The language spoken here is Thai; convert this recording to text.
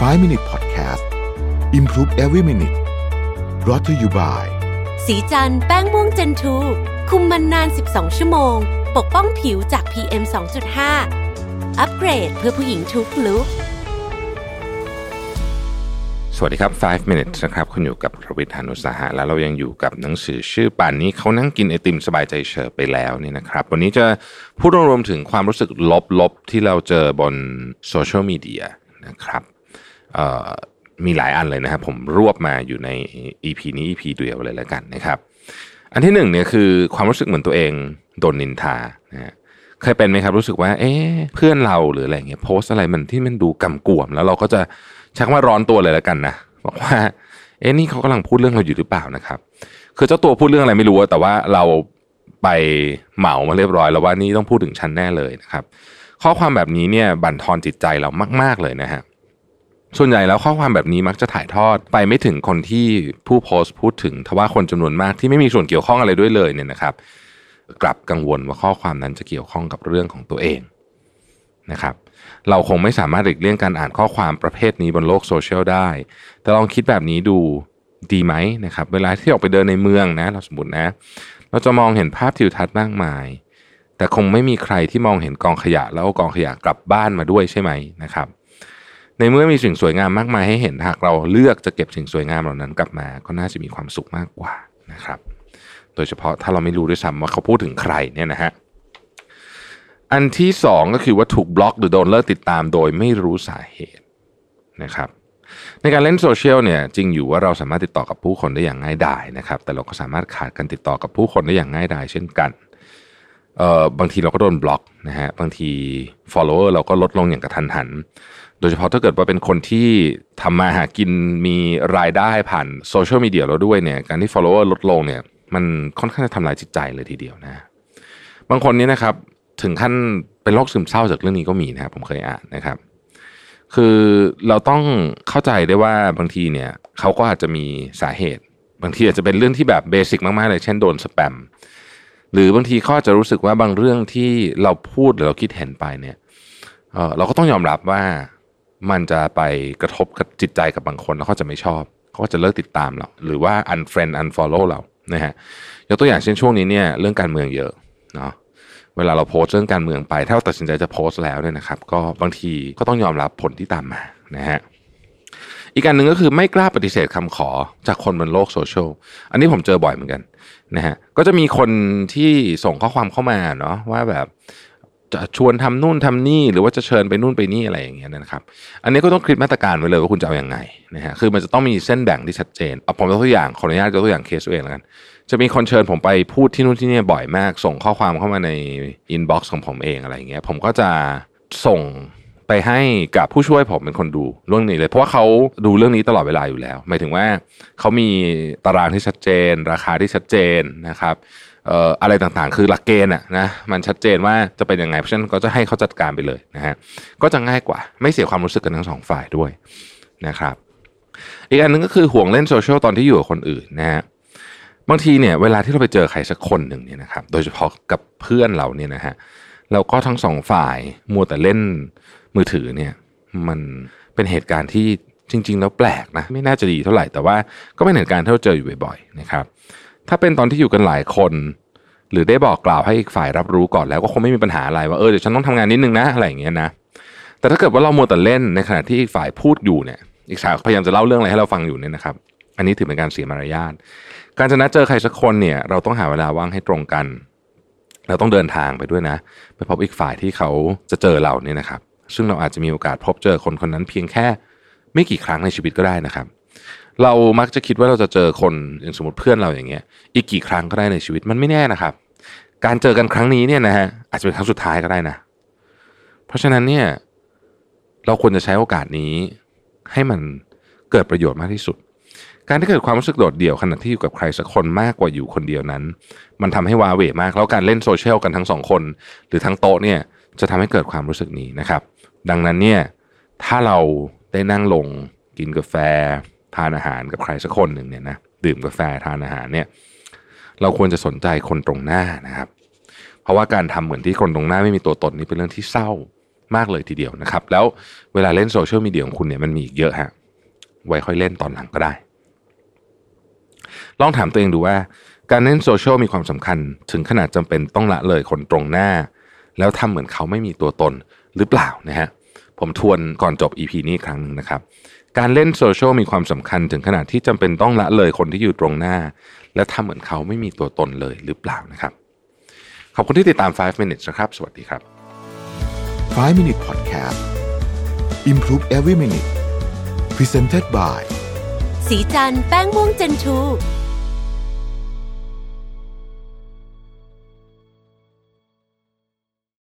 5 Minute Podcast Improve Every Minute brought to you by สีจันแป้งม่วงเจนทูคุมมันนาน 12 ชั่วโมง ปกป้องผิวจาก PM 2.5 อัปเกรดเพื่อผู้หญิงทุกลุกสวัสดีครับ 5 minutes นะครับคุณอยู่กับรวิทยานุสาหะแล้วเรายังอยู่กับหนังสือชื่อป่านนี้เขานั่งกินไอติมสบายใจเฉยไปแล้วนี่นะครับ วันนี้จะพูดรวมๆถึงความรู้สึกลบๆ ที่เราเจอบนโซเชียลมีเดียนะครับเอ่อ มีหลายอันเลยนะครับ ผมรวบมาอยู่ใน EP นี้ EP เดียวเลยแล้วกันนะครับ อันที่หนึ่งเนี่ยคือความรู้สึกเหมือนตัวเองโดนนินทานะฮะเคยเป็นไหมครับรู้สึกว่า เอ๊ะเพื่อนเราหรืออะไรเงี้ยโพสอะไรมันที่มันดูกำกวม แล้วเราก็จะชักว่าร้อนตัวเลยแล้วกันนะบอกว่า เอ๊ะนี่เขากำลังพูดเรื่องเราอยู่หรือเปล่านะครับ คือเจ้าตัวพูดเรื่องอะไรไม่รู้แต่ว่าเราไปเหมามาเรียบร้อย แล้วว่านี่ต้องพูดถึงฉันแน่เลยนะครับ ข้อความแบบนี้เนี่ยบั่นทอนจิตใจเรามาก ๆเลยนะฮะ ส่วนใหญ่แล้วข้อความแบบนี้มักจะถ่ายทอดไปไม่ถึงคนที่ผู้โพสต์พูดถึงทว่าคนจำนวนมากที่ไม่มีส่วนเกี่ยวข้องอะไรด้วยเลยเนี่ยนะครับ กลับกังวลว่าข้อความนั้นจะเกี่ยวข้องกับเรื่องของตัวเองนะครับ เราคงไม่สามารถหลีกเลี่ยงการอ่านข้อความประเภทนี้บนโลกโซเชียลได้ แต่ลองคิดแบบนี้ดูดีไหมนะครับ เวลาที่ออกไปเดินในเมืองนะเราสมมตินะ เราจะมองเห็นภาพทิวทัศน์มากมาย แต่คงไม่มีใครที่มองเห็นกองขยะแล้วกองขยะกลับบ้านมาด้วยใช่ไหมนะครับ ในเมื่อมีสิ่งสวยงามมากมายให้เห็นหากเราเลือกจะเก็บสิ่งสวยงามเหล่านั้นกลับมาก็น่าจะมีความสุขมากกว่านะครับ โดยเฉพาะถ้าเราไม่รู้ด้วยซ้ำว่าเขาพูดถึงใครเนี่ยนะฮะอันที่สองก็คือว่าถูกบล็อกหรือโดนเลิกติดตามโดยไม่รู้สาเหตุนะครับ ในการเล่นโซเชียลเนี่ยจริงอยู่ว่าเราสามารถติดต่อกับผู้คนได้อย่างง่ายดายนะครับ แต่เราก็สามารถขาดการติดต่อกับผู้คนได้อย่างง่ายดายเช่นกัน เอ่อบางทีเราก็โดนบล็อกนะฮะบางที follower เราก็ลดลงอย่างกระทันหัน โดยเฉพาะถ้าเกิดว่าเป็นคนที่ทำมาหากินมีรายได้ผ่านโซเชียลมีเดียเราด้วยเนี่ยการที่ follower ลดลงเนี่ยมันค่อนข้างจะทำลายจิตใจเลยทีเดียวนะ บางคนนี้นะครับถึงขั้นเป็นโรคซึมเศร้าจากเรื่องนี้ก็มีนะครับผมเคยอ่านนะครับ คือเราต้องเข้าใจได้ว่าบางทีเนี่ยเขาก็อาจจะมีสาเหตุ บางทีอาจจะเป็นเรื่องที่แบบเบสิกมากๆเลยเช่นโดนสแปม หรือบางทีเขาอาจจะรู้สึกว่าบางเรื่องที่เราพูดหรือเราคิดเห็นไปเนี่ยเเราก็ต้องยอมรับว่ามันจะไปกระทบกับจิตใจกับบางคนแล้วเขาจะไม่ชอบเขาก็จะเลิกติดตามเราหรือว่า unfriend unfollow เรานะฮะยกตัวอย่างเช่นช่วงนี้เนี่ยเรื่องการเมืองเยอะเนาะเวลาเราโพสเรื่องการเมืองไป ถ้าเราตัดสินใจจะโพสต์แล้วเนี่ยนะครับ ก็บางทีก็ต้องยอมรับผลที่ตามมานะฮะ อีกการหนึ่งก็คือไม่กล้าปฏิเสธคำขอจากคนบนโลกโซเชียล อันนี้ผมเจอบ่อยเหมือนกันนะฮะ ก็จะมีคนที่ส่งข้อความเข้ามาเนาะว่าแบบจะชวนทำนู่นทำนี่หรือว่าจะเชิญไปนู่นไปนี่อะไรอย่างเงี้ยนะครับ อันนี้ก็ต้องคิดมาตรการไว้เลยว่าคุณจะเอาอย่างไงนะฮะ คือมันจะต้องมีเส้นแบ่งที่ชัดเจน เอาผมยกตัวอย่างขออนุญาตยกตัวอย่างเคสตัวเองแล้วกัน จะมีคนเชิญผมไปพูดที่นู่นที่นี่บ่อยมาก ส่งข้อความเข้ามาใน inbox ของผมเองอะไรอย่างเงี้ย ผมก็จะส่ง ไปให้กับผู้ช่วยผมเป็นคนดูเรื่องนี้เลย เพราะว่าเขาดูเรื่องนี้ตลอดเวลาอยู่แล้ว หมายถึงว่าเขามีตารางที่ชัดเจน ราคาที่ชัดเจนนะครับอะไรต่างๆ คือหลักเกณฑ์อะนะมันชัดเจนว่าจะเป็นยังไงเพราะฉะนั้นก็จะให้เขาจัดการไปเลยนะฮะก็จะง่ายกว่า ไม่เสียความรู้สึกกันทั้งสองฝ่ายด้วยนะครับ อีกอันหนึงก็คือห่วงเล่นโซเชียลตอนที่อยู่กับคนอื่นนะฮะบางทีเนี่ยเวลาที่เราไปเจอใครสักคนหนึ่งเนี่ยนะครับโดยเฉพาะกับเพื่อนเราเนี่ยนะฮะเราก็ทั้งสองฝ่ายมัวแต่เล่น มือถือเนี่ยมันเป็นเหตุการณ์ที่จริง ๆ แล้วแปลกนะไม่น่าจะดีเท่าไหร่แต่ว่าก็เป็นเหตุการณ์ที่เราเจออยู่บ่อยๆนะครับ ถ้าเป็นตอนที่อยู่กันหลายคน หรือได้บอกกล่าวให้อีกฝ่ายรับรู้ก่อนแล้วก็คงไม่มีปัญหาอะไรว่าเออเดี๋ยวฉันต้องทำงานนิดนึงนะอะไรอย่างเงี้ยนะแต่ถ้าเกิดว่าเรามัวแต่เล่นในขณะที่อีกฝ่ายพูดอยู่เนี่ยอีกฝ่ายพยายามจะเล่าเรื่องอะไรให้เราฟังอยู่เนี่ยนะครับ อันนี้ถือเป็นการเสียมารยาทการจะนัดเจอใครสักคนเนี่ยเราต้องหาเวลาว่างให้ตรงกัน เราต้องเดินทางไปด้วยนะ ไปพบอีกฝ่ายที่เขาจะเจอเราเนี่ยนะครับ ซึ่งเราอาจจะมีโอกาสพบเจอคนคนนั้นเพียงแค่ไม่กี่ครั้งในชีวิตก็ได้นะครับ เรามักจะคิดว่าเราจะเจอคนอย่างสมมติเพื่อนเราอย่างเงี้ย อีกกี่ครั้งก็ได้ในชีวิตมันไม่แน่นะครับ การเจอกันครั้งนี้เนี่ยนะฮะอาจจะเป็นครั้งสุดท้ายก็ได้นะ เพราะฉะนั้นเนี่ยเราควรจะใช้โอกาสนี้ให้มันเกิดประโยชน์มากที่สุด การที่เกิดความรู้สึกโดดเดี่ยวขณะที่อยู่กับใครสักคนมากกว่าอยู่คนเดียวนั้น มันทำให้วาเหวมาก แล้วการเล่นโซเชียลกันทั้งสองคน หรือทั้งโต๊ะเนี่ยจะทำให้เกิดความรู้สึกนี้นะครับ ดังนั้นเนี่ยถ้าเราได้นั่งลงกินกาแฟทานอาหารกับใครสักคนหนึ่งเนี่ยนะดื่มกาแฟทานอาหารเนี่ยเราควรจะสนใจคนตรงหน้านะครับ เพราะว่าการทำเหมือนที่คนตรงหน้าไม่มีตัวตนนี่เป็นเรื่องที่เศร้ามากเลยทีเดียวนะครับ แล้วเวลาเล่นโซเชียลมีเดียของคุณเนี่ยมันมีอีกเยอะฮะไว้ค่อยเล่นตอนหลังก็ได้ ลองถามตัวเองดูว่าการเล่นโซเชียลมีความสำคัญ ถึงขนาดจำเป็นต้องละเลยคนตรงหน้า แล้วทำเหมือนเขาไม่มีตัวตน หรือเปล่านะฮะผมทวนก่อนจบ EP นี้อีกครั้งหนึ่งนะครับ การเล่นโซเชียลมีความสำคัญถึงขนาดที่จำเป็นต้องละเลยคนที่อยู่ตรงหน้า และทำเหมือนเขาไม่มีตัวตนเลยหรือเปล่านะครับ ขอบคุณที่ติดตาม 5 minutes นะครับ สวัสดีครับ 5 Minute Podcast Improve Every Minute Presented by สีจันแป้งม่วงเจนทู